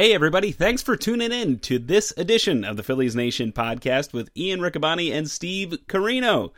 Hey, everybody, thanks for tuning in to this edition of the Phillies Nation podcast with Ian Riccaboni and Steve Carino.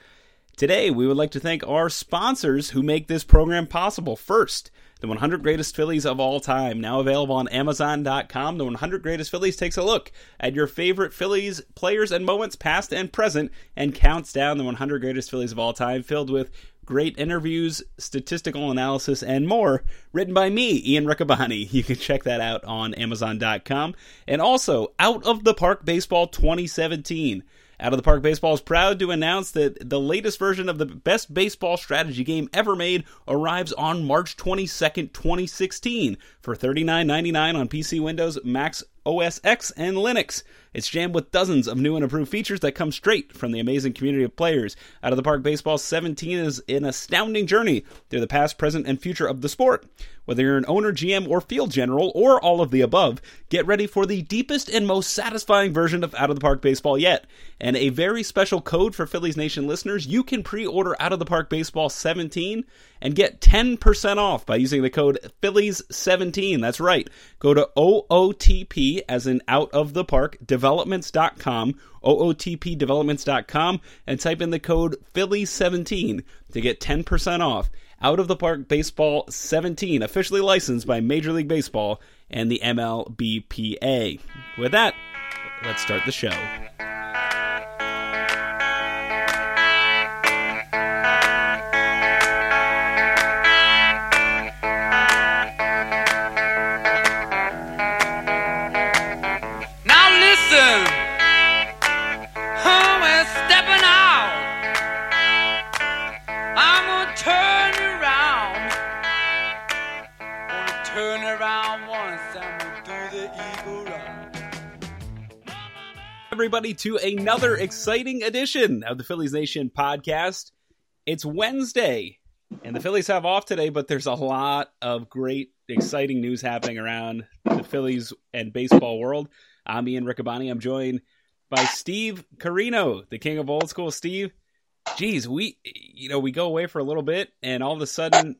Today, we would like to thank our sponsors who make this program possible. First, the 100 Greatest Phillies of All Time, now available on Amazon.com. The 100 Greatest Phillies takes a look at your favorite Phillies players and moments, past and present, and counts down the 100 Greatest Phillies of All Time, filled with great interviews, statistical analysis, and more, written by me, Ian Riccaboni. You can check that out on Amazon.com. And also, Out of the Park Baseball 2017. Out of the Park Baseball is proud to announce that the latest version of the best baseball strategy game ever made arrives on March 22nd, 2016 for $39.99 on PC, Windows, Macs, OS X, and Linux. It's jammed with dozens of new and improved features that come straight from the amazing community of players. Out of the Park Baseball 17 is an astounding journey through the past, present, and future of the sport. Whether you're an owner, GM, or field general, or all of the above, get ready for the deepest and most satisfying version of Out of the Park Baseball yet. And a very special code for Phillies Nation listeners you can pre order Out of the Park Baseball 17 and get 10% off by using the code Phillies17. That's right. Go to OOTP, as in out of the park, developments.com, OOTPdevelopments.com, and type in the code Philly17 to get 10% off. Out of the Park Baseball 17, officially licensed by Major League Baseball and the MLBPA. With that, let's start the show. Everybody to another exciting edition of the Phillies Nation podcast. It's Wednesday, and the Phillies have off today, but there's a lot of great, exciting news happening around the Phillies and baseball world. I'm Ian Riccaboni. I'm joined by Steve Carino, the king of old school. Steve, geez, we, you know, we go away for a little bit, and all of a sudden,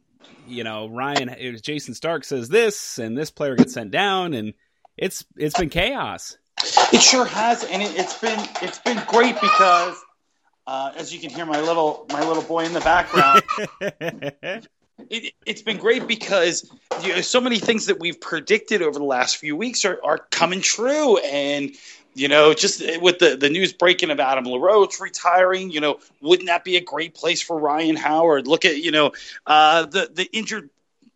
you know, Ryan, it was Jayson Stark says this, and this player gets sent down, and it's it's been chaos. It sure has, and it, it's been it's been great because, uh, as you can hear, my little my little boy in the background. it, it's been great because you know, so many things that we've predicted over the last few weeks are, are coming true, and you know, just with the the news breaking of Adam LaRoche retiring, you know, wouldn't that be a great place for Ryan Howard? Look at you know uh, the the injured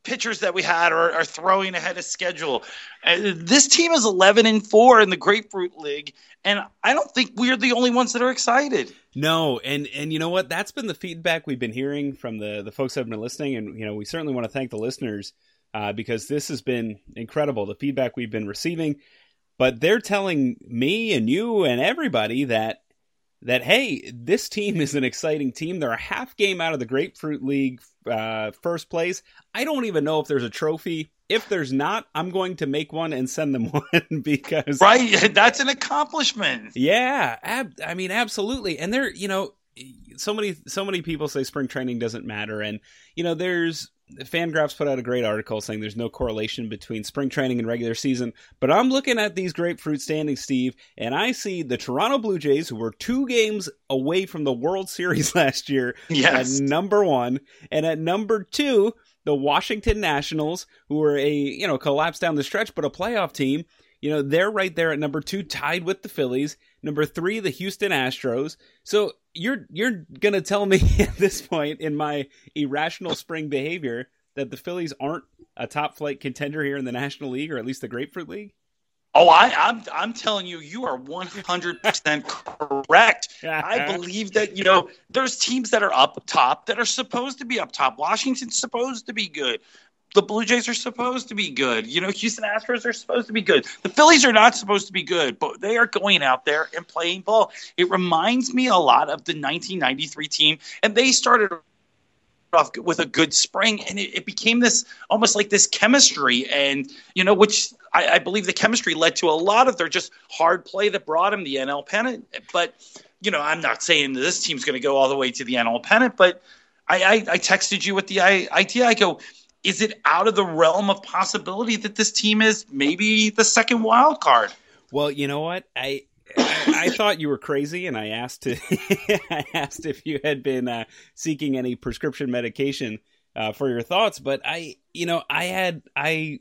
pitchers that we had are, are throwing ahead of schedule. Uh, this team is 11 and 4 in the Grapefruit League, and I don't think we're the only ones that are excited. No, and and you know what? That's been the feedback we've been hearing from the the folks that have been listening, and you know we certainly want to thank the listeners uh, because this has been incredible. The feedback we've been receiving, but they're telling me and you and everybody that that hey, this team is an exciting team. They're a half game out of the Grapefruit League uh, first place. I don't even know if there's a trophy. If there's not, I'm going to make one and send them one because Right? That's an accomplishment. yeah, ab- I mean, absolutely. And there, you know, so many so many people say spring training doesn't matter, and you know, there's Fangraphs put out a great article saying there's no correlation between spring training and regular season. But I'm looking at these grapefruit standings, Steve, and I see the Toronto Blue Jays, who were two games away from the World Series last year, Yes. at number one, and at number two, the Washington Nationals, who were a you know collapse down the stretch, but a playoff team. You know they're right there at number two, tied with the Phillies. Number three, the Houston Astros. So you're you're gonna tell me at this point in my irrational spring behavior that the Phillies aren't a top flight contender here in the National League or at least the Grapefruit League? Oh, I, I'm I'm telling you, you are 100 percent correct. I believe that you know there's teams that are up top that are supposed to be up top. Washington's supposed to be good. The Blue Jays are supposed to be good. You know, Houston Astros are supposed to be good. The Phillies are not supposed to be good, but they are going out there and playing ball. It reminds me a lot of the 1993 team, and they started off with a good spring, and it, it became this almost like this chemistry, and you know, which I, I believe the chemistry led to a lot of their just hard play that brought him the NL pennant. But you know, I'm not saying that this team's going to go all the way to the NL pennant, but I, I, I texted you with the idea. I go, is it out of the realm of possibility that this team is maybe the second wild card? Well, you know what? I I, thought you were crazy, and I asked to I asked if you had been uh, seeking any prescription medication uh, for your thoughts. But I, you know, I had I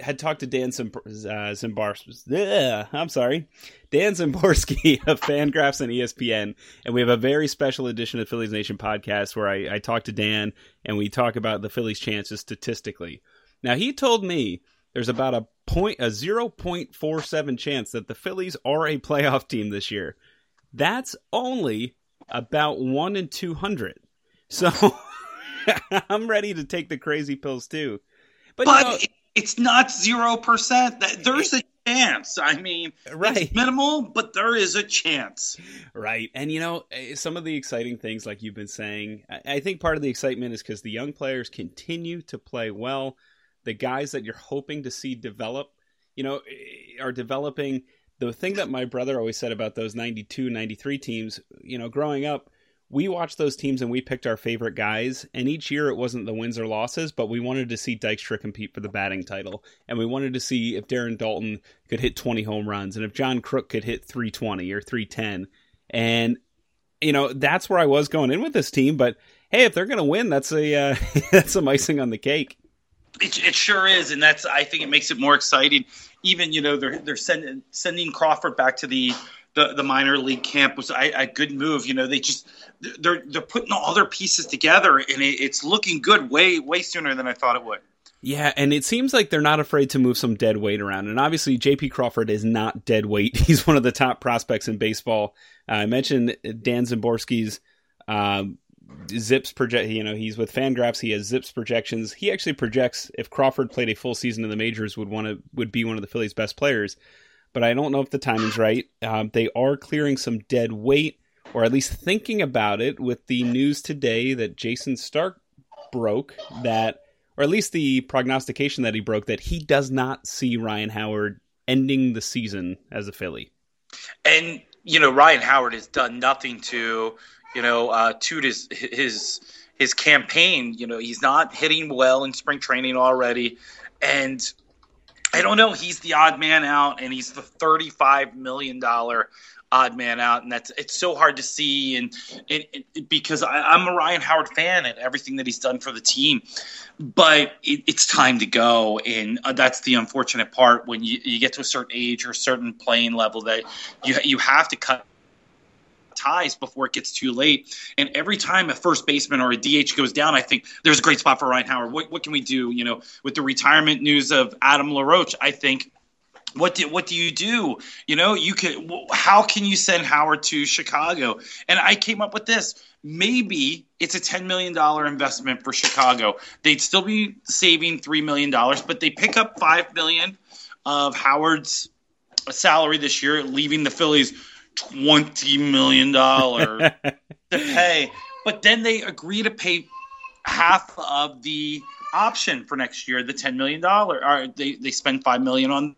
had talked to Dan Zimb- uh, Zimbarski. I'm sorry, Dan Szymborski of Fangraphs and ESPN, and we have a very special edition of Phillies Nation podcast where I, I talk to Dan and we talk about the Phillies' chances statistically. Now he told me there's about a point a 0.47 chance that the Phillies are a playoff team this year. That's only about 1 in 200. So I'm ready to take the crazy pills too. But, but you know, it's not 0%. There's a chance. I mean, right. minimal, but there is a chance. Right. And, you know, eh, some of the exciting things, like you've been saying, I think part of the excitement is because the young players continue to play well the guys that you're hoping to see develop, you know, eh, are developing. The thing that my brother always said about those 92, 93 teams, you know, growing up, we watched those teams and we picked our favorite guys. And each year it wasn't the wins or losses, but we wanted to see Dykstra compete for the batting title. And we wanted to see if Darren Daulton could hit 20 home runs and if John Kruk could hit 320 or 310. And, you know, that's where I was going in with this team. But hey, if they're going to win, that's a, uh, that's some icing on the cake. It, it sure is, and that's I think it makes it more exciting. Even you know they're they're sending sending Crawford back to the the, the minor league camp was a, a, good move. You know they just they're they're putting all their pieces together, and it, it's looking good way way sooner than I thought it would. Yeah, and it seems like they're not afraid to move some dead weight around. And obviously, J.P. Crawford is not dead weight. He's one of the top prospects in baseball. Uh, I mentioned Dan Szymborski's um, ZiPS project. You know, he's with Fangraphs. He has ZiPS projections. He actually projects if Crawford played a full season in the majors, would want to would be one of the Phillies' best players. But I don't know if the timing's right. Um, they are clearing some dead weight, or at least thinking about it, with the news today that Jayson Stark broke that, or at least the prognostication that he broke that he does not see Ryan Howard ending the season as a Philly. And you know, Ryan Howard has done nothing to you know, uh, to his his his campaign. You know, he's not hitting well in spring training already, and I don't know. He's the odd man out, and he's the thirty-five million dollar odd man out, and that's it's so hard to see. And it, it, because I, am a Ryan Howard fan and everything that he's done for the team, but it, it's time to go, and uh, that's the unfortunate part when you, you get to a certain age or a certain playing level that you you have to cut ties before it gets too late. And every time a first baseman or a DH goes down, I think there's a great spot for Ryan Howard. What, what can we do? You know, with the retirement news of Adam LaRoche, I think what do what do you do? You know, you can how can you send Howard to Chicago? And I came up with this. Maybe it's a ten million dollar investment for Chicago. They'd still be saving three million dollars, but they pick up five million of Howard's salary this year, leaving the Phillies twenty million dollars to pay, but then they agree to pay half of the option for next year, the ten million dollar. Or they they spend five million on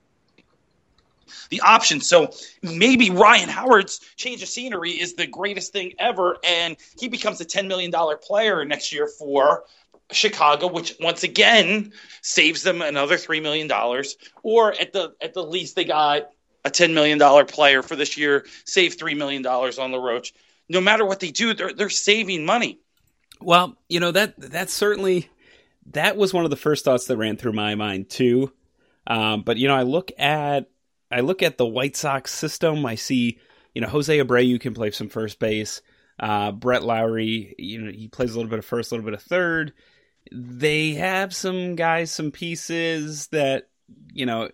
the option. So maybe Ryan Howard's change of scenery is the greatest thing ever, and he becomes a ten million dollar player next year for Chicago, which once again saves them another three million dollars. Or at the at the least, they got a $10 million player for this year, save $3 million on LaRoche. No matter what they do, they're, they're saving money. Well, you know, that that's certainly, that was one of the first thoughts that ran through my mind too. Um, but, you know, I look at, I look at the White Sox system. I see, you know, Jose Abreu can play some first base. Uh, Brett Lawrie, you know, he plays a little bit of first, a little bit of third. They have some guys, some pieces that, you know,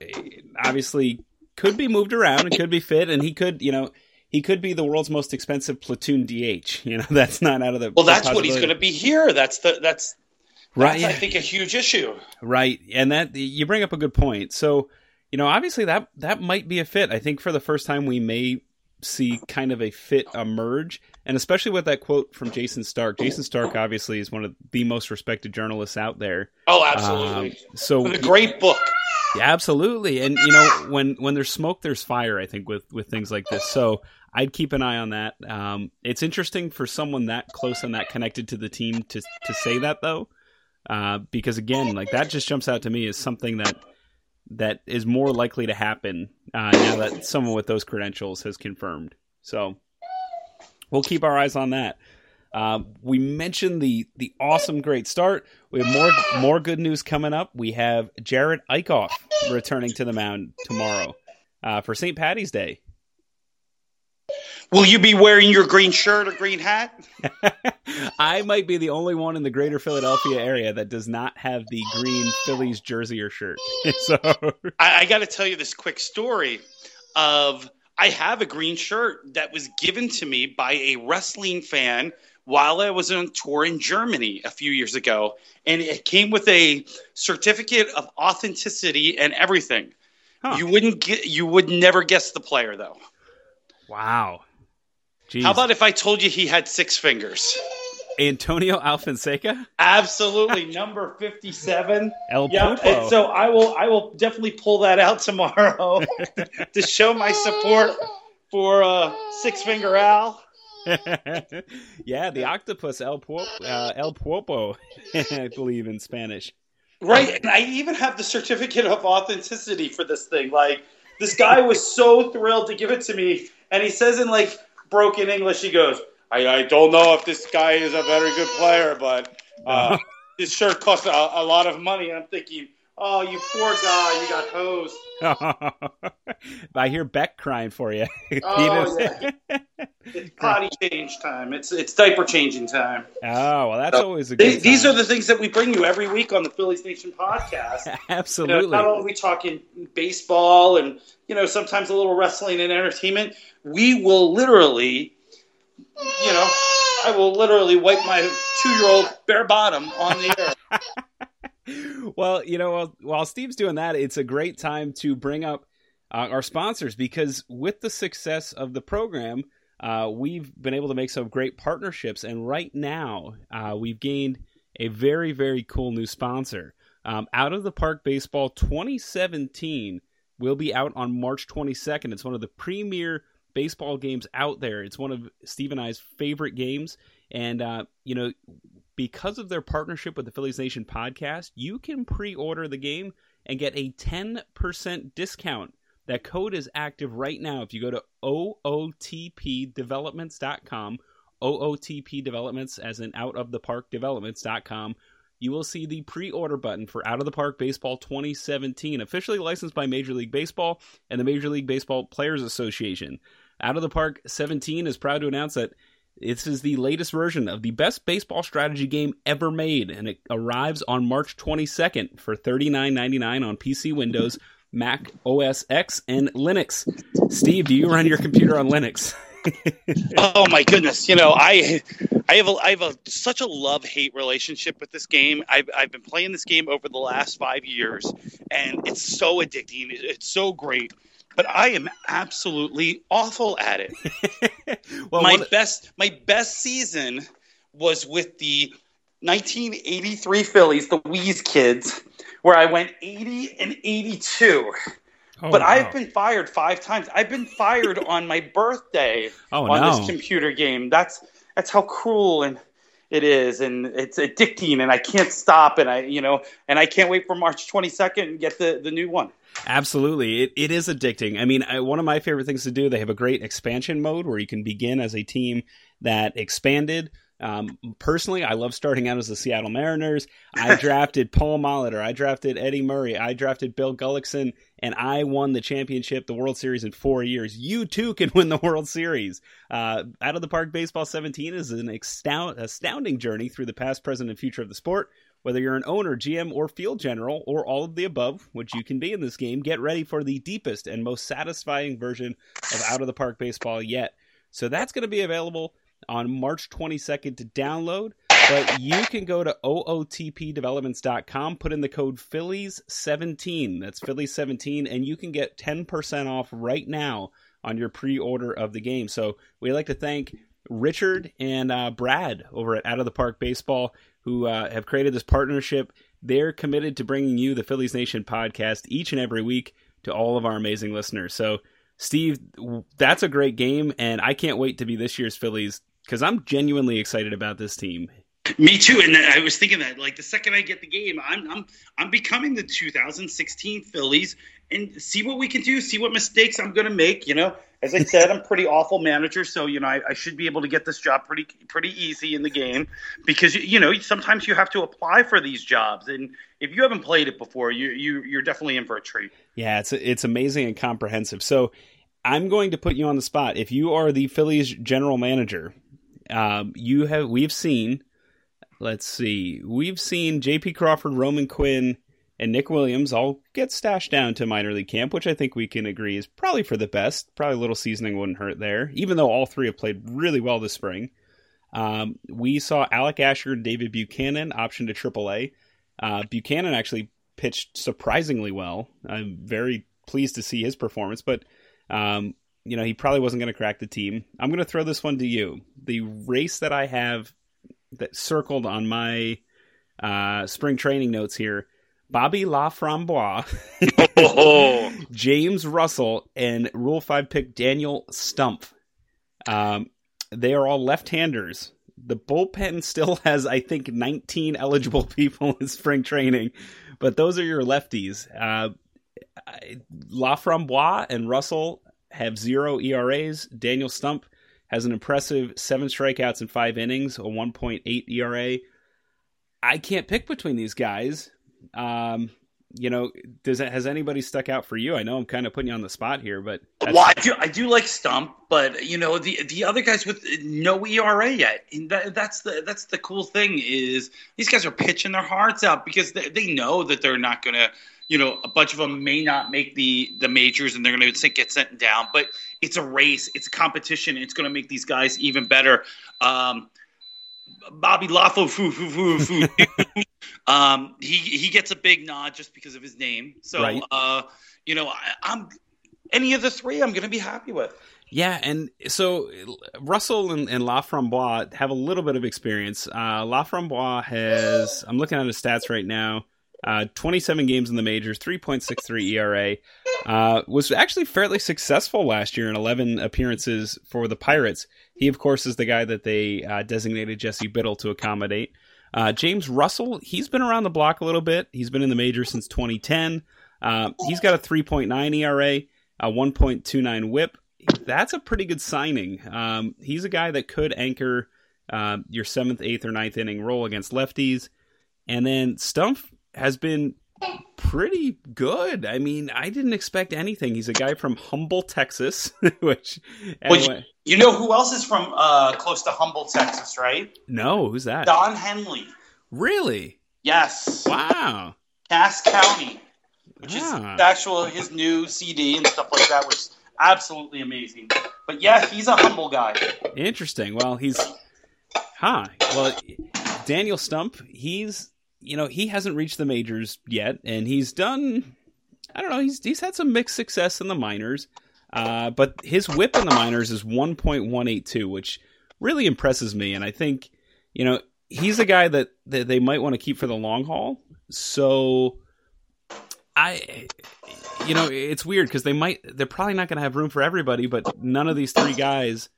obviously could be moved around and could be fit, and he could, you know, he could be the world's most expensive platoon DH. You know, that's not out of the. Well, that's what he's going to be here. That's the that's. Right, yeah. I think a huge issue. Right, and that you bring up a good point. So, you know, obviously that that might be a fit. I think for the first time we may see kind of a fit emerge, and especially with that quote from Jayson Stark. Jayson Stark obviously is one of the most respected journalists out there. Oh, absolutely. Um, so, a great book. Yeah, absolutely. And you know, when when there's smoke, there's fire. I think with with things like this. So I'd keep an eye on that. Um, it's interesting for someone that close and that connected to the team to to say that though. uh, because again, like that just jumps out to me as something that that is more likely to happen uh, now that someone with those credentials has confirmed. So we'll keep our eyes on that. Uh, we mentioned the the awesome great start. We have more more good news coming up. We have Jerad Eickhoff returning to the mound tomorrow uh, for St. Patty's Day. Will you be wearing your green shirt or green hat? I might be the only one in the greater Philadelphia area that does not have the green Phillies jersey or shirt. so I, I got to tell you this quick story of I have a green shirt that was given to me by a wrestling fan while I was on tour in Germany a few years ago, and it came with a certificate of authenticity and everything. Huh. You wouldn't get, you would never guess the player though. wow. Jeez. How about if I told you he had six fingers? Antonio Alfonseca? Absolutely, number fifty-seven. El Yeah, so I will. I will definitely pull that out tomorrow to show my support for uh, Six Finger Al. yeah, the octopus El Pulpo, uh, El Pulpo, I believe in Spanish. Right, and I even have the certificate of authenticity for this thing. Like this guy was so thrilled to give it to me, and he says in like broken English, he goes, "I, I don't know if this guy is a very good player, but uh, this shirt costs a, a lot of money." And I'm thinking, "Oh, you poor guy, you got hosed." I hear Beck crying for you. Oh, does- It's potty change time. It's it's diaper changing time. oh, well, that's So, always a good. These, these are the things that we bring you every week on the Phillies Nation podcast. You know, absolutely. not only are we talking baseball and you know sometimes a little wrestling and entertainment, we will literally, you know, I will literally wipe my two-year-old bare bottom on the air. Well, you know, while, while Steve's doing that, it's a great time to bring up uh, our sponsors because with the success of the program, uh, we've been able to make some great partnerships. And right now, uh, we've gained a very, very cool new sponsor. Um, Out of the Park Baseball 2017 will be out on March 22nd. It's one of the premier baseball games out there. It's one of Steve and I's favorite games. And, uh, you know, because of their partnership with the Phillies Nation podcast, you can pre order the game and get a 10% discount. That code is active right now. If you go to OOTPdevelopments.com, OOTP Developments, as in out of the park developments.com, you will see the pre order button for Out of the Park Baseball 2017, officially licensed by Major League Baseball and the Major League Baseball Players Association. Out of the Park 17 is proud to announce that this is the latest version of the best baseball strategy game ever made, and it arrives on March 22nd for $39.99 on PC, Windows, Mac OS X, and Linux. Steve, do you run your computer on Linux? oh my goodness! You know, I I have a I have a such a love hate relationship with this game. I've I've been playing this game over the last five years, and it's so addicting. It's so great, but I am absolutely awful at it. well, my one- best my best season was with the 1983 Phillies, the Wheeze Kids, where I went 80 and 82. oh, but wow. I've been fired five times. I've been fired on my birthday oh, on no. this computer game. That's that's how cruel and it is, and it's addicting, and I can't stop, and I you know, and I can't wait for March 22nd and get the the new one. Absolutely. It, it is addicting. I mean, I, one of my favorite things to do, they have a great expansion mode where you can begin as a team that expanded. Um, personally, I love starting out as the Seattle Mariners. I drafted Paul Molitor. I drafted Eddie Murray. I drafted Bill Gullickson, and I won the championship, the World Series in four years. You too can win the World Series. Uh, Out of the Park Baseball 17 is an astound- astounding journey through the past, present, and future of the sport. Whether you're an owner, GM, or field general, or all of the above, which you can be in this game, get ready for the deepest and most satisfying version of Out of the Park Baseball yet. So that's going to be available on March 22nd to download. But you can go to OOTPdevelopments.com, put in the code Phillies17. That's Phillies17, and you can get 10% off right now on your pre order of the game. So we'd like to thank Richard and uh, Brad over at Out of the Park Baseball who uh, have created this partnership. They're committed to bringing you the Phillies Nation podcast each and every week to all of our amazing listeners. So, Steve, that's a great game, and I can't wait to be this year's Phillies because I'm genuinely excited about this team. Me too, and I was thinking that like the second I get the game, I'm I'm I'm becoming the 2016 Phillies, and see what we can do, see what mistakes I'm going to make. You know, as I said, I'm pretty awful manager, so you know I, I, should be able to get this job pretty pretty easy in the game because you know sometimes you have to apply for these jobs, and if you haven't played it before, you you you're definitely in for a treat. Yeah, it's it's amazing and comprehensive. So I'm going to put you on the spot. If you are the Phillies general manager, um, you have we've seen. Let's see, we've seen J.P. Crawford, Roman Quinn and Nick Williams all get stashed down to minor league camp, which I think we can agree is probably for the best. Probably a little seasoning wouldn't hurt there, even though all three have played really well this spring. Um, we saw Alec Asher and David Buchanan option to AAA. Uh, Buchanan actually pitched surprisingly well. I'm very pleased to see his performance, but um, you know he probably wasn't going to crack the team. I'm going to throw this one to you. The race that I have that circled on my uh, spring training notes here Bobby Laframboise, oh. James Russell, and Rule 5 pick Daniel Stumpf. Um, they are all left handers. The bullpen still has, I think, 19 eligible people in spring training, but those are your lefties. Uh, Laframboise and Russell have zero ERAs. Daniel Stumpf has an impressive seven strikeouts in five innings, a 1.8 ERA. I can't pick between these guys. Um, you know, does it, has anybody stuck out for you? I know I'm kind of putting you on the spot here, but well, I do I do like Stumpf, but you know the the other guys with no ERA yet. That, that's the that's the cool thing is these guys are pitching their hearts out because they, they know that they're not going to. You know, a bunch of them may not make the the majors, and they're going to get sent down. But it's a race, it's a competition. It's going to make these guys even better. Um, Bobby Lafo, foo, foo, foo, foo. Um, he he gets a big nod just because of his name. So, right. uh, you know, I, I'm any of the three, I'm going to be happy with. Yeah, and so Russell and, and Laframboise have a little bit of experience. Uh, Laframboise has, I'm looking at his stats right now, uh, 27 games in the majors, 3.63 ERA. Uh, was actually fairly successful last year in 11 appearances for the Pirates. He, of course, is the guy that they uh, designated Jesse Biddle to accommodate. Uh, James Russell, he's been around the block a little bit. He's been in the major since 2010. Uh, he's got a 3.9 ERA, a 1.29 WHIP. That's a pretty good signing. Um, he's a guy that could anchor uh, your seventh, eighth, or ninth inning role against lefties. And then Stumpf has been pretty good. I mean, I didn't expect anything. He's a guy from Humble, Texas, which anyway. Well, you, know who else is from uh, close to Humble, Texas, right? No, who's that? Don Henley. Really? Yes. Wow. Cass County, which ah. is actual his new CD and stuff like that, which is absolutely amazing. But yeah, he's a humble guy. Interesting. Well, he's huh. Well, Daniel Stumpf, he's you know, he hasn't reached the majors yet, and he's done. I don't know. He's he's had some mixed success in the minors, uh, but his WHIP in the minors is one point one eight two, which really impresses me. And I think you know he's a guy that, that they might want to keep for the long haul. So I, you know, it's weird because they might they're probably not going to have room for everybody, but none of these three guys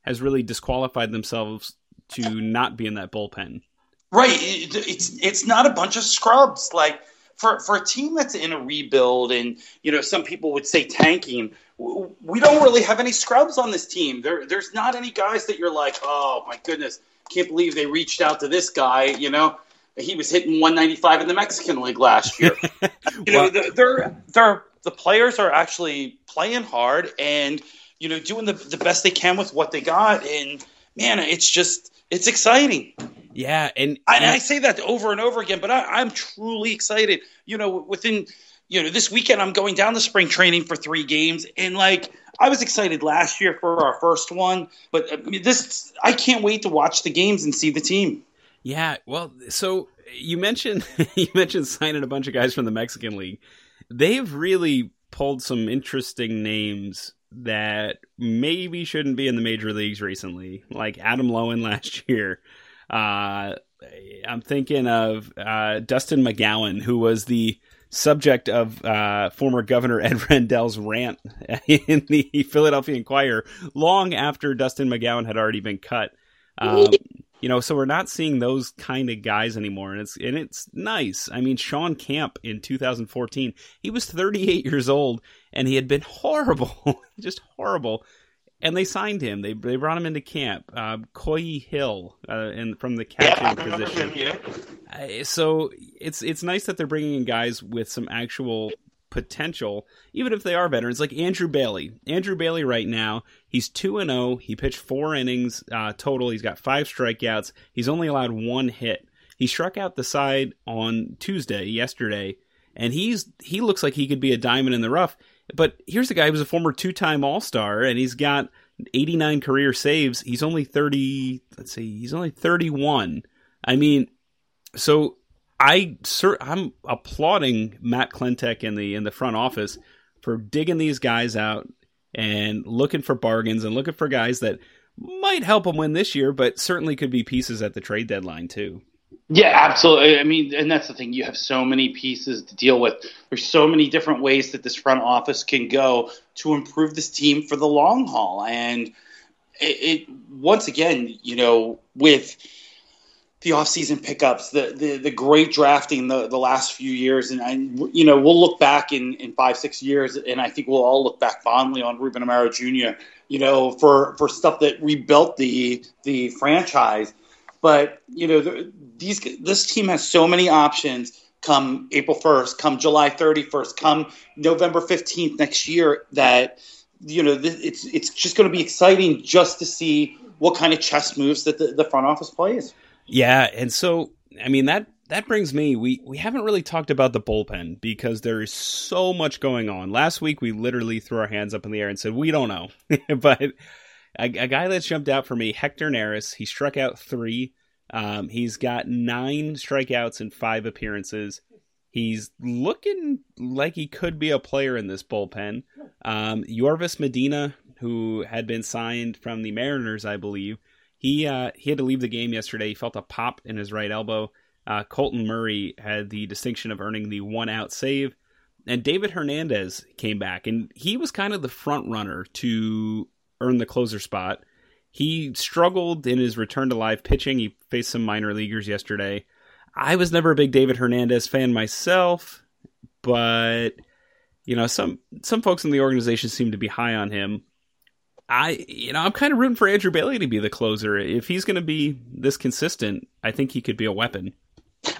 has really disqualified themselves to not be in that bullpen. Right. It, it's it's not a bunch of scrubs. Like for for a team that's in a rebuild, and you know, some people would say tanking. We don't really have any scrubs on this team. There, there's not any guys that you're like, oh my goodness, can't believe they reached out to this guy. You know, he was hitting 195 in the Mexican League last year. you know, they're they're the players are actually playing hard and you know doing the the best they can with what they got. And man, it's just it's exciting. Yeah, and, and I, I, say that over and over again, but I, I'm truly excited. You know, within you know this weekend, I'm going down to spring training for three games, and like I was excited last year for our first one, but I mean, this I can't wait to watch the games and see the team. Yeah, well, so you mentioned you mentioned signing a bunch of guys from the Mexican League. They've really pulled some interesting names that maybe shouldn't be in the major leagues recently, like Adam Loewen last year. Uh, I'm thinking of uh, Dustin McGowan, who was the subject of uh, former Governor Ed Rendell's rant in the Philadelphia Inquirer long after Dustin McGowan had already been cut. Um, you know, so we're not seeing those kind of guys anymore, and it's and it's nice. I mean, Shawn Camp in 2014, he was 38 years old, and he had been horrible, just horrible. And they signed him. They they brought him into camp. Uh, Koyie Hill, uh, and from the catching yeah, position. Him, yeah. uh, so it's it's nice that they're bringing in guys with some actual potential, even if they are veterans, like Andrew Bailey. Andrew Bailey, right now, he's 2 and 0. He pitched four innings uh, total. He's got five strikeouts. He's only allowed one hit. He struck out the side on Tuesday, yesterday, and he's he looks like he could be a diamond in the rough. But here's a guy who's a former two time All Star, and he's got 89 career saves. He's only 30. Let's see, he's only 31. I mean, so I sir, I'm applauding Matt Klentak in the in the front office for digging these guys out and looking for bargains and looking for guys that might help them win this year, but certainly could be pieces at the trade deadline too. Yeah, absolutely. I mean, and that's the thing. You have so many pieces to deal with. There's so many different ways that this front office can go to improve this team for the long haul. And it, it once again, you know, with the offseason pickups, the, the the great drafting the, the last few years, and I, you know we'll look back in, in five six years, and I think we'll all look back fondly on Ruben Amaro Jr. You know for for stuff that rebuilt the the franchise, but you know the, these this team has so many options. Come April first, come July thirty first, come November fifteenth next year. That you know it's it's just going to be exciting just to see what kind of chess moves that the, the front office plays. Yeah, and so I mean that that brings me we we haven't really talked about the bullpen because there is so much going on. Last week we literally threw our hands up in the air and said we don't know, but a, a, guy that's jumped out for me, Hector Neris, he struck out three. Um, he's got nine strikeouts in five appearances. He's looking like he could be a player in this bullpen. Um, Yoervis Medina, who had been signed from the Mariners, I believe, he uh, he had to leave the game yesterday. He felt a pop in his right elbow. Uh, Colton Murray had the distinction of earning the one out save, and David Hernandez came back, and he was kind of the front runner to earn the closer spot. He struggled in his return to live pitching. He faced some minor leaguers yesterday. I was never a big David Hernandez fan myself, but you know some some folks in the organization seem to be high on him. I, you know, I'm kind of rooting for Andrew Bailey to be the closer. If he's going to be this consistent, I think he could be a weapon.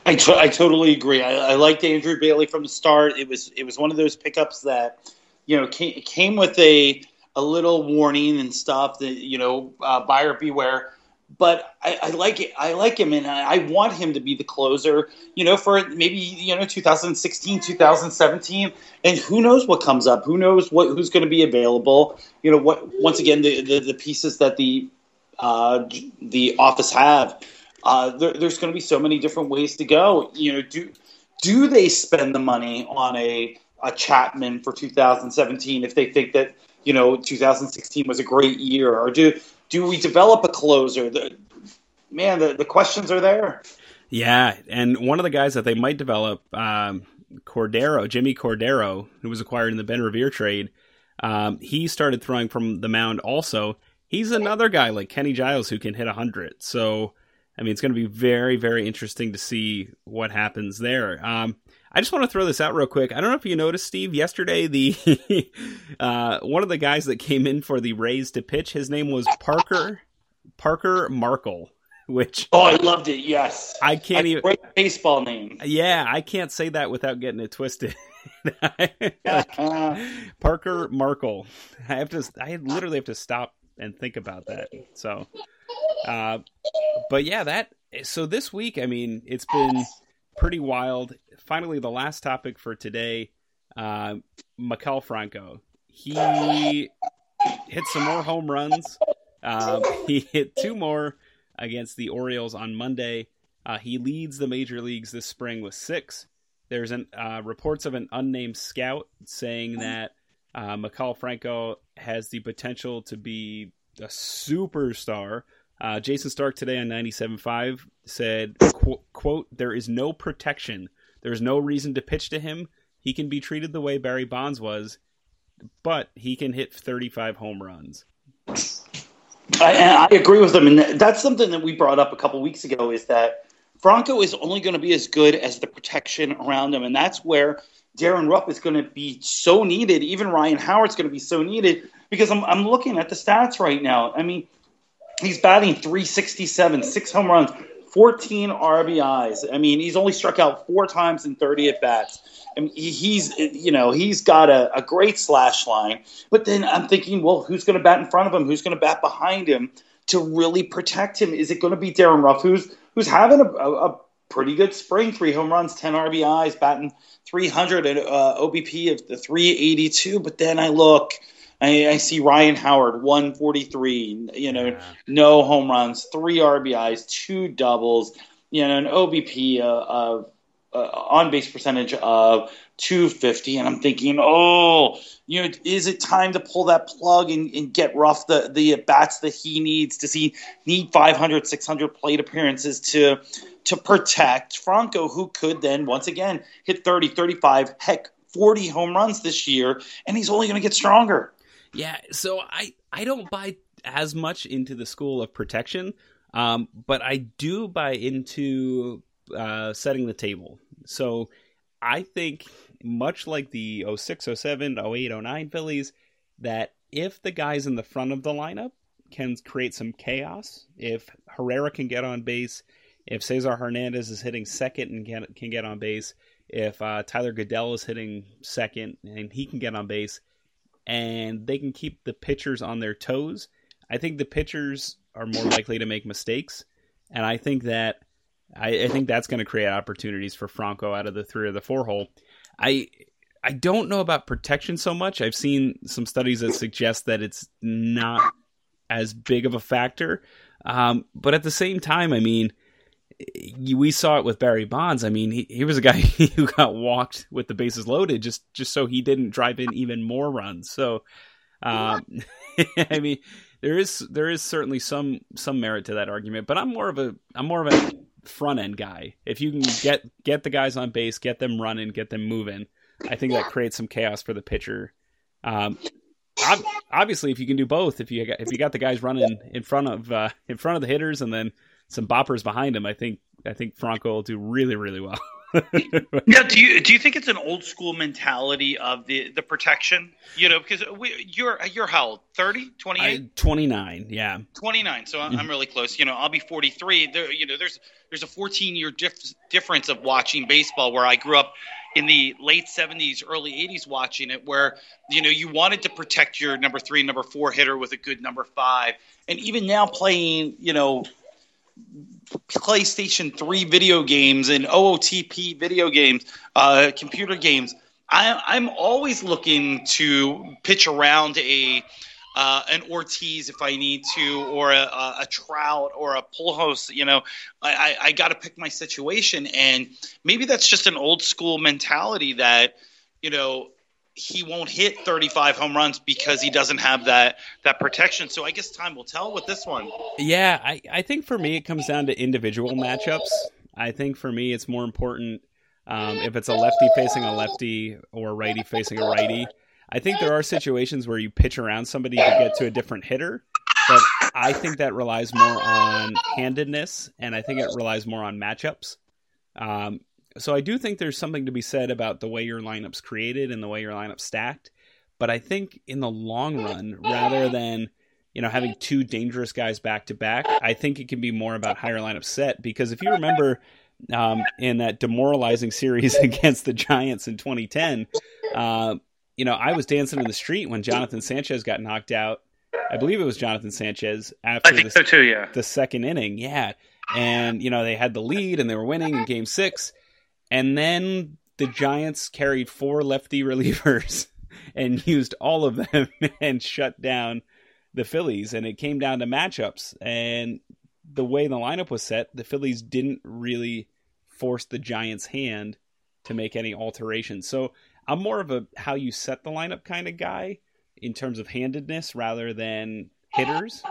I, t- I totally agree. I, I liked Andrew Bailey from the start. It was it was one of those pickups that you know came, came with a a little warning and stuff that you know uh, buyer beware but I, I, like it. I like him, and I want him to be the closer. You know, for maybe you know 2016, 2017, and who knows what comes up? Who knows what who's going to be available? You know, what once again the the, the pieces that the uh, the office have. Uh, there, there's going to be so many different ways to go. You know, do do they spend the money on a a Chapman for 2017 if they think that you know 2016 was a great year, or do do we develop a closer? The, man, the, the questions are there. Yeah, and one of the guys that they might develop, um, Cordero, Jimmy Cordero, who was acquired in the Ben Revere trade, um, he started throwing from the mound also. He's another guy like Kenny Giles who can hit 100. So, I mean, it's going to be very, very interesting to see what happens there. Um, I just want to throw this out real quick. I don't know if you noticed, Steve. Yesterday, the uh, one of the guys that came in for the Rays to pitch, his name was Parker Parker Markel. Which oh, I loved it. Yes, I can't even great baseball name. Yeah, I can't say that without getting it twisted. like, Parker Markel. I have to. I literally have to stop and think about that. So, uh, but yeah, that. So this week, I mean, it's been pretty wild. Finally, the last topic for today, uh, Maikel Franco. He hit some more home runs. Um, he hit two more against the Orioles on Monday. Uh, he leads the major leagues this spring with six. There's an, uh, reports of an unnamed scout saying that uh, Maikel Franco has the potential to be a superstar. Uh, Jayson Stark today on 97.5 said, qu- quote, there is no protection. There's no reason to pitch to him. He can be treated the way Barry Bonds was, but he can hit 35 home runs. I, I agree with them, and that's something that we brought up a couple weeks ago. Is that Franco is only going to be as good as the protection around him, and that's where Darin Ruf is going to be so needed. Even Ryan Howard's going to be so needed because I'm, I'm looking at the stats right now. I mean, he's batting 367, six home runs, 14 RBIs. I mean, he's only struck out four times in 30 at bats. I mean, he's you know he's got a, a great slash line. But then I'm thinking, well, who's going to bat in front of him? Who's going to bat behind him to really protect him? Is it going to be Darin Ruf, who's who's having a, a, a pretty good spring? Three home runs, 10 RBIs, batting 300 at uh, OBP of the 382. But then I look. I, I, see Ryan Howard, 143, you know, yeah. no home runs, three RBIs, two doubles, you know, an OBP uh, of uh, on base percentage of 250, and I'm thinking, oh, you know, is it time to pull that plug and, and get Ruf the the bats that he needs? Does he need 500, 600 plate appearances to to protect Franco, who could then once again hit 30, 35, heck, 40 home runs this year, and he's only going to get stronger. Yeah, so I I don't buy as much into the school of protection, um, but I do buy into uh, setting the table. So I think, much like the 06, 07, 08, 09 Phillies, that if the guys in the front of the lineup can create some chaos, if Herrera can get on base, if Cesar Hernandez is hitting second and can, can get on base, if uh, Tyler Goeddel is hitting second and he can get on base, and they can keep the pitchers on their toes, I think the pitchers are more likely to make mistakes. And I think that I, I think that's going to create opportunities for Franco out of the three or the four hole. I I don't know about protection so much. I've seen some studies that suggest that it's not as big of a factor. Um, but at the same time, I mean, we saw it with Barry Bonds. I mean, he, he was a guy who got walked with the bases loaded just just so he didn't drive in even more runs. So, um, I mean, there is there is certainly some some merit to that argument. But I'm more of a I'm more of a front end guy. If you can get get the guys on base, get them running, get them moving, I think that creates some chaos for the pitcher. Um, obviously, if you can do both, if you got, if you got the guys running in front of uh, in front of the hitters and then some boppers behind him, I think I think Franco will do really really well. now, do you do you think it's an old school mentality of the the protection? You know, because we, you're you're how old? 30, 28? 29, yeah. 29. So I'm, I'm mm-hmm. really close. You know, I'll be 43. There, you know, there's there's a 14 year dif- difference of watching baseball where I grew up in the late 70s, early 80s watching it, where you know you wanted to protect your number three, number four hitter with a good number five, and even now playing, you know, PlayStation 3 video games and OOTP video games, uh, computer games. I, I'm always looking to pitch around a uh, an Ortiz if I need to, or a, a Trout, or a Pujols. You know, I, I got to pick my situation, and maybe that's just an old school mentality that you know he won't hit 35 home runs because he doesn't have that that protection. So I guess time will tell with this one. Yeah, I, I think for me it comes down to individual matchups. I think for me it's more important um, if it's a lefty facing a lefty or a righty facing a righty. I think there are situations where you pitch around somebody to get to a different hitter, but I think that relies more on handedness, and I think it relies more on matchups. Um, so I do think there's something to be said about the way your lineup's created and the way your lineup's stacked. But I think in the long run, rather than you know having two dangerous guys back to back, I think it can be more about higher lineup set. Because if you remember um, in that demoralizing series against the Giants in 2010, uh, you know I was dancing in the street when Jonathan Sanchez got knocked out. I believe it was Jonathan Sanchez after the, so too, yeah. the second inning. Yeah. And, you know, they had the lead and they were winning in game six. And then the Giants carried four lefty relievers and used all of them and shut down the Phillies. And it came down to matchups. And the way the lineup was set, the Phillies didn't really force the Giants' hand to make any alterations. So I'm more of a how you set the lineup kind of guy in terms of handedness rather than hitters.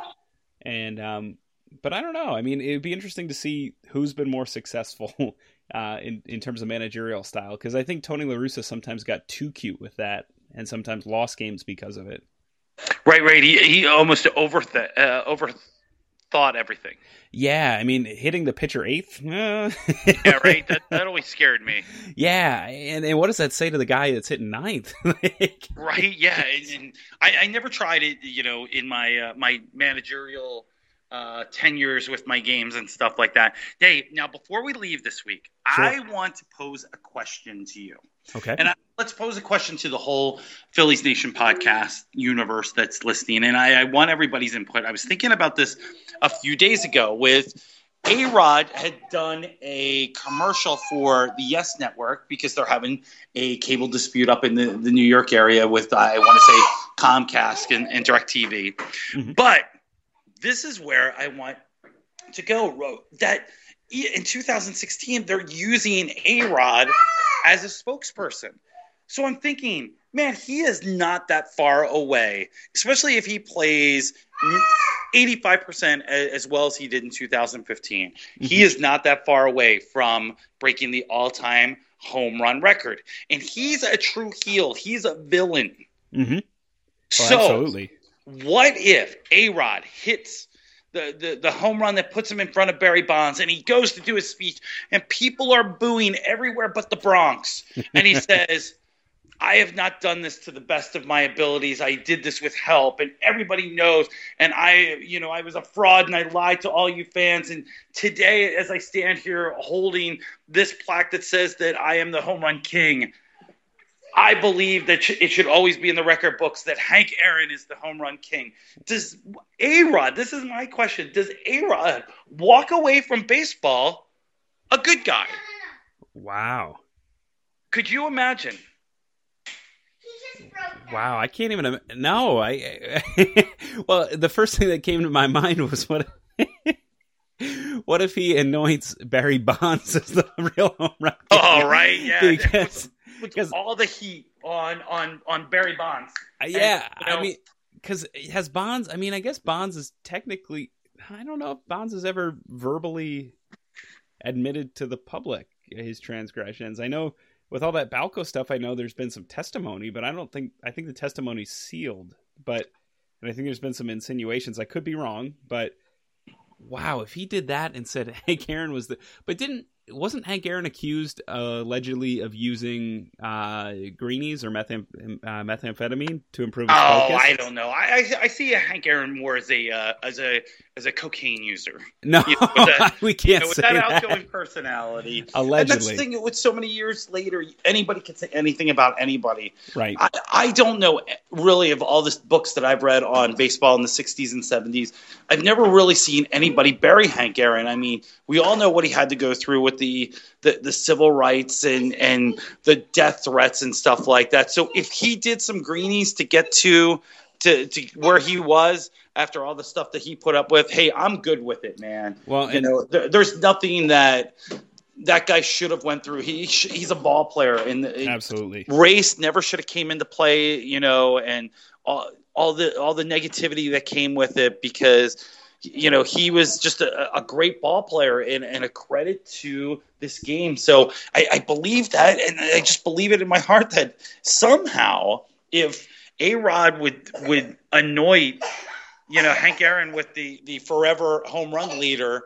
And um, but I don't know. I mean, it would be interesting to see who's been more successful uh, in in terms of managerial style because I think Tony La Russa sometimes got too cute with that and sometimes lost games because of it. Right, right. He he almost over uh, overthought everything. Yeah, I mean, hitting the pitcher eighth. Uh, Yeah, right. That that always scared me. yeah, and, and what does that say to the guy that's hitting ninth? like, Right. Yeah. And, and I, I never tried it. You know, in my uh, my managerial uh, tenures with my games and stuff like that. Hey, now before we leave this week, Sure. I want to pose a question to you. okay, And I, let's pose a question to the whole Phillies Nation podcast universe that's listening. And I, I want everybody's input. I was thinking about this a few days ago with A Rod had done a commercial for the Yes Network because they're having a cable dispute up in the, the New York area with, I want to say, Comcast and, and DirecTV. Mhm. But this is where I want to go. Ro- That in 2016, they're using A Rod as a spokesperson. So I'm thinking, man, he is not that far away, especially if he plays 85% as well as he did in 2015. He is not that far away from breaking the all time home run record. And he's a true heel, he's a villain. hmm so, absolutely. What if A Rod hits the, the, the home run that puts him in front of Barry Bonds and he goes to do his speech and people are booing everywhere but the Bronx? And he says, I have not done this to the best of my abilities. I did this with help, and everybody knows. And I, you know, I was a fraud and I lied to all you fans. And today, as I stand here holding this plaque that says that I am the home run king, I believe that it should always be in the record books that Hank Aaron is the home run king. Does A Rod, this is my question, does A Rod walk away from baseball a good guy? Wow, Could you imagine? wow, I can't even. No, I. well, the first thing that came to my mind was what. What if he anoints Barry Bonds as the real home run? Oh, king? Oh, right, yeah. because Puts because- all the heat on on on Barry Bonds. Uh, yeah, you know- I mean, because has Bonds? I mean, I guess Bonds is technically. I don't know if Bonds has ever verbally admitted to the public his transgressions. I know with all that Balco stuff, I know there's been some testimony, but I don't think I think the testimony's sealed. But and I think there's been some insinuations. I could be wrong, but wow, if he did that and said "Hey, Karen was the, but didn't wasn't Hank Aaron accused uh, allegedly of using uh, greenies or uh, methamphetamine to improve his Oh, focus? I don't know. I, I I see Hank Aaron more as a uh, as a as a cocaine user. No, You know, that- we can't know, with say that that. outgoing personality. And that's the thing with so many years later, anybody can say anything about anybody. right? I, I don't know really of all the books that I've read on baseball in the 60s and 70s. I've never really seen anybody bury Hank Aaron. I mean, we all know what he had to go through with the, the, the civil rights and, and the death threats and stuff like that. So if he did some greenies to get to, to, to where he was after all the stuff that he put up with, hey, I'm good with it, man. Well, You know, there, there's nothing that that guy should have went through. He sh- he's a ball player, and absolutely, race never should have came into play, you know, and all, all the all the negativity that came with it because you know he was just a, a great ball player and, and a credit to this game. So I, I believe that, and I just believe it in my heart that somehow if A Rod would would anoint you know Hank Aaron with the the forever home run leader.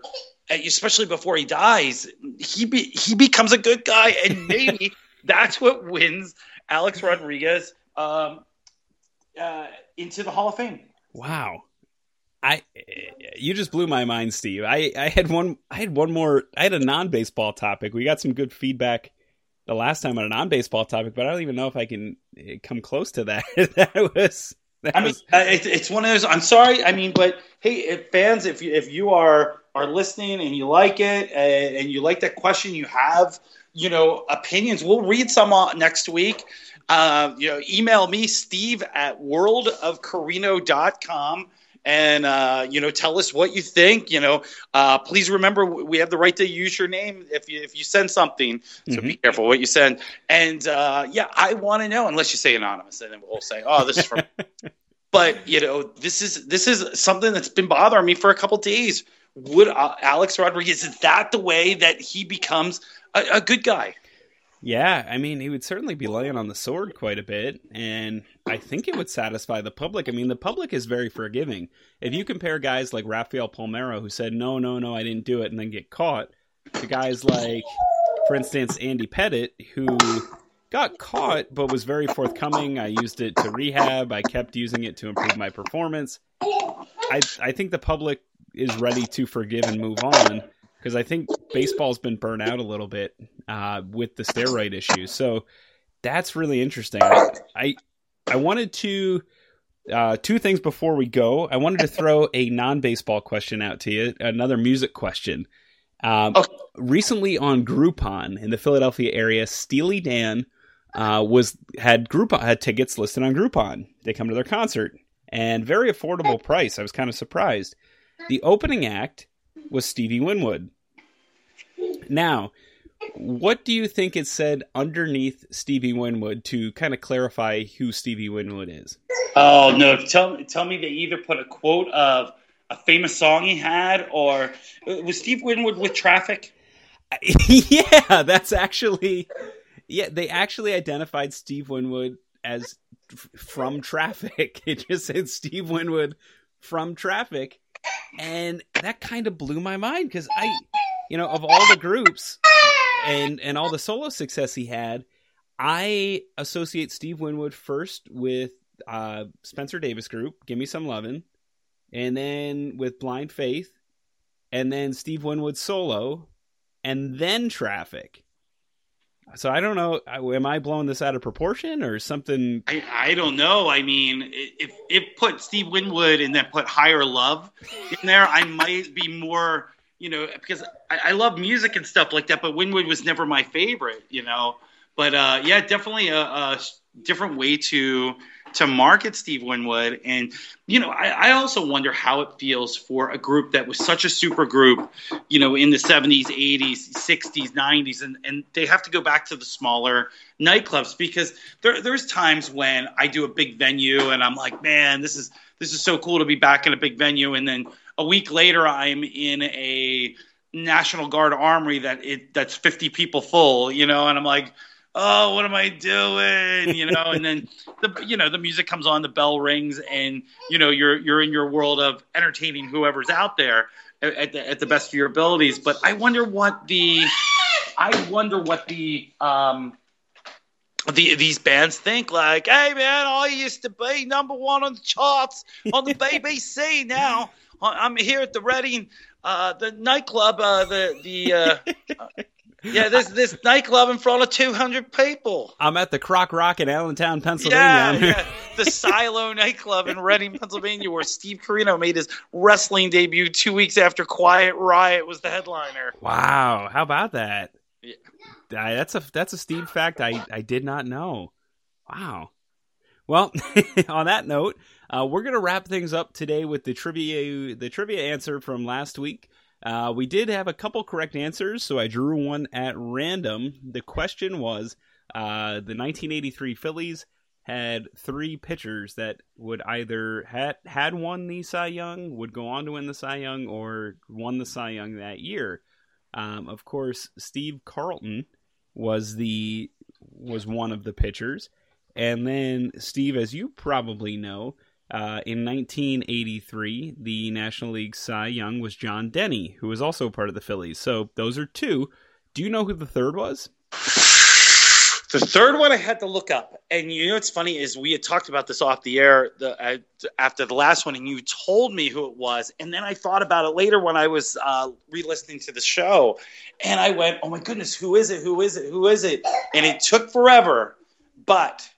Especially before he dies, he be, he becomes a good guy, and maybe that's what wins Alex Rodriguez um, uh, into the Hall of Fame. wow. I you just blew my mind, Steve. I I had one I had one more I had a non-baseball topic. We got some good feedback the last time on a non-baseball topic, but I don't even know if I can eh, come close to that. that was that I mean, was uh, it's, it's one of those. I'm sorry. I mean, but hey, if fans, if you if you are are listening and you like it uh, and you like that question, you have you know opinions. We'll read some uh, next week. Uh, you know, email me Steve at worldofcorino.com and uh, you know tell us what you think. You know, uh, please remember we have the right to use your name if you if you send something. So be careful what you send. And uh, yeah, I want to know. Unless you say anonymous, and then we'll say, oh, this is from. but you know, this is this is something that's been bothering me for a couple days. Would uh, Alex Rodriguez is that the way that he becomes a, a good guy? Yeah, I mean, he would certainly be laying on the sword quite a bit, and I think it would satisfy the public. I mean, the public is very forgiving. If you compare guys like Rafael Palmeiro, who said, no, no, no, I didn't do it, and then get caught, to guys like, for instance, Andy Pettitte, who got caught but was very forthcoming. I used it to rehab, I kept using it to improve my performance. I, I think the public is ready to forgive and move on because I think baseball's been burnt out a little bit uh, with the steroid issues. So that's really interesting. I, I wanted to uh, two things before we go. I wanted to throw a non-baseball question out to you, another music question. Um, Okay. Recently on Groupon in the Philadelphia area, Steely Dan uh, was had Groupon had tickets listed on Groupon. They come to their concert and very affordable price. I was kind of surprised. The opening act was Stevie Winwood. Now, what do you think it said underneath Stevie Winwood to kind of clarify who Stevie Winwood is? Oh no! Tell tell me they either put a quote of a famous song he had, or uh, was Steve Winwood with Traffic? yeah, that's actually yeah. They actually identified Steve Winwood as f- from Traffic. It just said Steve Winwood from Traffic, and that kind of blew my mind because I, you know, of all the groups and and all the solo success he had, I associate Steve Winwood first with uh, Spencer Davis Group, "Give Me Some Lovin'," and then with Blind Faith, and then Steve Winwood solo, and then Traffic. So I don't know. Am I blowing this out of proportion or something? I, I don't know. I mean, if it put Steve Winwood and then put Higher Love in there, I might be more, you know, because I, I love music and stuff like that. But Winwood was never my favorite, you know. But uh, yeah, definitely a, a different way to to market Steve Winwood. And you know, I, I also wonder how it feels for a group that was such a super group, you know, in the '70s, '80s, '60s, '90s, and and they have to go back to the smaller nightclubs because there, there's times when I do a big venue and I'm like, man, this is this is so cool to be back in a big venue, and then a week later I'm in a National Guard armory that it that's 50 people full, you know, and I'm like, oh, what am I doing, you know? and then the you know the music comes on, the bell rings, and you know you're you're in your world of entertaining whoever's out there at, at the, at the best of your abilities. But I wonder what the I wonder what the um the, these bands think like, hey man, I used to be number one on the charts on the BBC. Now I'm here at the Reading, uh, the nightclub, uh, the the uh, yeah, this this nightclub in front of 200 people. I'm at the Croc Rock in Allentown, Yeah, Pennsylvania. yeah, the Silo nightclub in Reading, Pennsylvania, where Steve Corino made his wrestling debut two weeks after Quiet Riot was the headliner. Wow, how about that? Yeah. I- that's a that's a Steve fact I I did not know. Wow. Well, on that note, uh, we're gonna wrap things up today with the trivia the trivia answer from last week. Uh, we did have a couple correct answers, so I drew one at random. The question was uh, the 1983 Phillies had three pitchers that would either had had won the Cy Young, would go on to win the Cy Young, or won the Cy Young that year. Um, of course, Steve Carlton was the was one of the pitchers, and then Steve, as you probably know, uh, in 1983, the National League Cy Young was John Denny, who was also part of the Phillies. So those are two. Do you know who the third was? The third one I had to look up, and you know what's funny is we had talked about this off the air the, uh, after the last one, and you told me who it was, and then I thought about it later when I was uh, re-listening to the show, and I went, "Oh my goodness, who is it? Who is it? Who is it?" And it took forever, but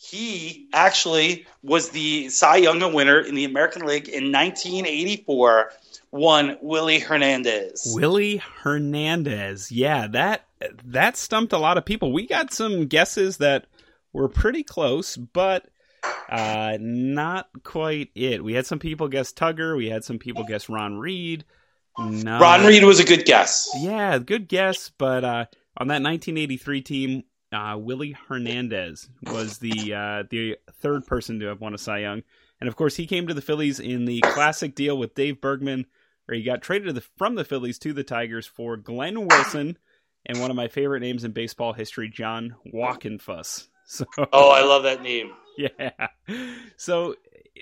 he actually was the Cy Young winner in the American League in 1984. Won Willie Hernandez. Willie Hernandez. Yeah, that that stumped a lot of people. We got some guesses that were pretty close, but uh, not quite it. We had some people guess Tugger. We had some people guess Ron Reed. No. Ron Reed was a good guess. Yeah, good guess, but uh, on that 1983 team, uh, Willie Hernandez was the uh, the third person to have won a Cy Young, and of course he came to the Phillies in the classic deal with Dave Bergman, where he got traded the, from the Phillies to the Tigers for Glenn Wilson and one of my favorite names in baseball history, John Wockenfuss. So, Oh, I love that name. yeah. So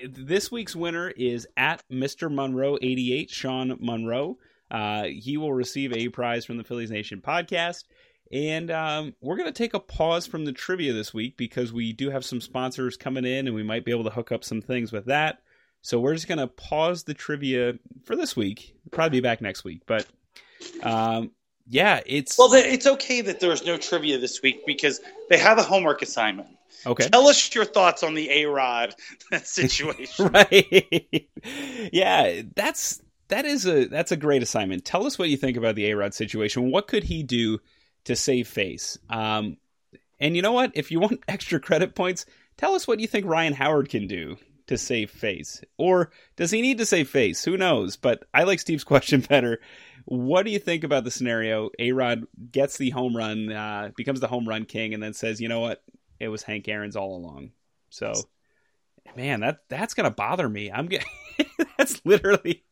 this week's winner is at Mr. Monroe eighty eight, Sean Monroe. Uh, he will receive a prize from the Phillies Nation podcast. And um, we're going to take a pause from the trivia this week because we do have some sponsors coming in and we might be able to hook up some things with that. So we're just going to pause the trivia for this week. Probably be back next week. But um, yeah, it's. Well, it's okay that there's no trivia this week because they have a homework assignment. okay. Tell us your thoughts on the A Rod situation. right yeah that's that is a that's a great assignment tell us what you think about the a-rod situation what could he do to save face. Um and you know what? If you want extra credit points tell us what you think ryan howard can do to save face. Or does he need to save face? Who knows? But i like steve's question better. What do you think about the scenario? A-rod gets the home run uh, becomes the home run king and then says you know what? It was hank aaron's all along. So man that that's gonna bother me. I'm getting that's literally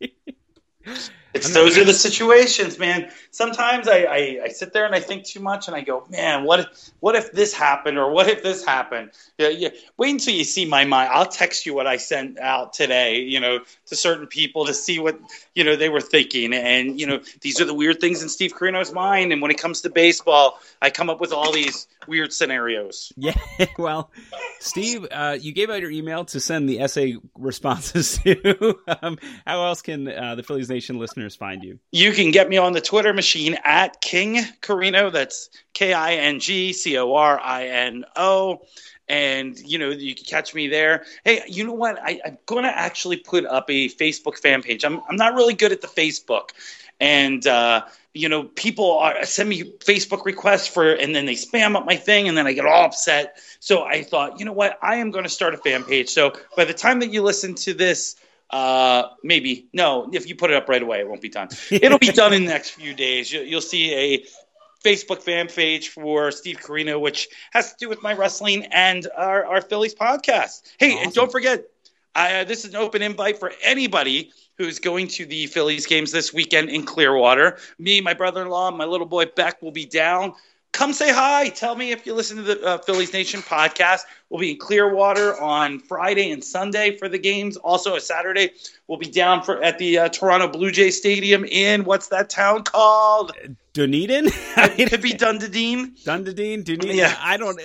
It's those are the situations, man. Sometimes I, I, I sit there and I think too much, and I go, man, what if, what if this happened or what if this happened? Yeah, yeah. Wait until you see my mind. I'll text you what I sent out today, you know, to certain people to see what you know they were thinking, and you know, these are the weird things in Steve Corino's mind. And when it comes to baseball, I come up with all these weird scenarios. yeah well steve uh, you gave out your email to send the essay responses to um, how else can uh, the phillies nation listeners find you You can get me on the Twitter machine at King Corino. That's K I N G C O R I N O. And, you know, you can catch me there. Hey, you know what? I, I'm going to actually put up a Facebook fan page. I'm, I'm not really good at the Facebook. And, uh, you know, people are, send me Facebook requests for, and then they spam up my thing, and then I get all upset. So I thought, you know what? I am going to start a fan page. So by the time that you listen to this, uh, maybe no. If you put it up right away, it won't be done. It'll be done in the next few days. You, you'll see a Facebook fan page for Steve Corino, which has to do with my wrestling and our, our Phillies podcast. Hey, and don't forget, I, uh, this is an open invite for anybody who's going to the Phillies games this weekend in Clearwater. Me, my brother-in-law, my little boy Beck will be down. Come say hi. Tell me if you listen to the uh, Phillies Nation podcast. We'll be in Clearwater on Friday and Sunday for the games. Also, a Saturday, we'll be down for at the uh, Toronto Blue Jay Stadium in what's that town called? dunedin It could be Dunedin. dunedin dunedin Yeah. i don't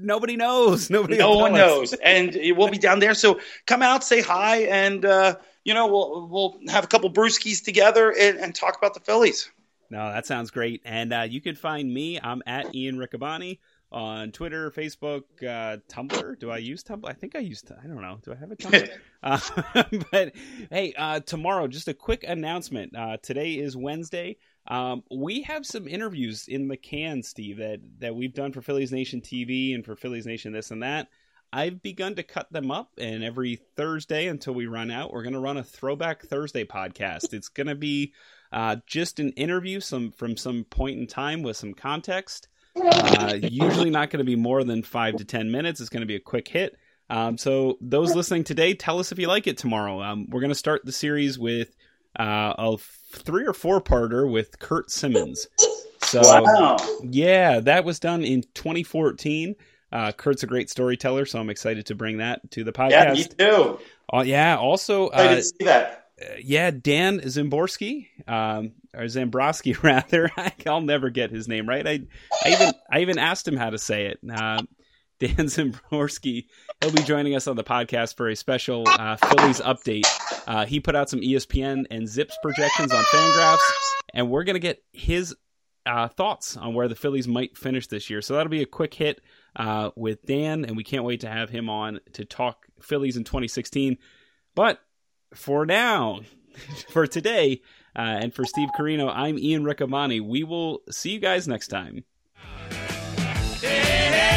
nobody knows nobody No one knows, and we'll be down there. So come out, say hi, and uh, you know we'll we'll have a couple brewskis together and, and talk about the Phillies. No, that sounds great. And uh, you can find me. I'm at Ian Riccaboni on Twitter, Facebook, uh, Tumblr. Do I use Tumblr? I think I use. I don't know. Do I have a Tumblr? uh, but hey, uh, tomorrow, just a quick announcement. Uh, today is Wednesday. Um, we have some interviews in the can, Steve, that that we've done for Phillies Nation TV and for Phillies Nation this and that. I've begun to cut them up, and every Thursday until we run out, we're going to run a Throwback Thursday podcast. It's going to be uh, just an interview some from some point in time with some context. Uh, usually not going to be more than five to ten minutes. It's going to be a quick hit. Um, so those listening today, tell us if you like it tomorrow. Um, we're going to start the series with uh, a three or four parter with Curt Simmons. So Wow. yeah, that was done in 2014. Uh, Curt's a great storyteller, so I'm excited to bring that to the podcast. Yeah, me too. Oh yeah, also I uh, didn't see that. Uh, yeah, Dan Szymborski, um, or Zambrowski rather. I'll never get his name right. I, I even I even asked him how to say it. Uh, Dan Szymborski. He'll be joining us on the podcast for a special uh, Phillies update. Uh, he put out some ESPN and ZiPS projections on Fangraphs, and we're gonna get his uh, thoughts on where the Phillies might finish this year. So that'll be a quick hit uh, with Dan, and we can't wait to have him on to talk Phillies in 2016. But for now, for today, uh, and for Steve Corino, I'm Ian Riccaboni. We will see you guys next time. Hey, hey.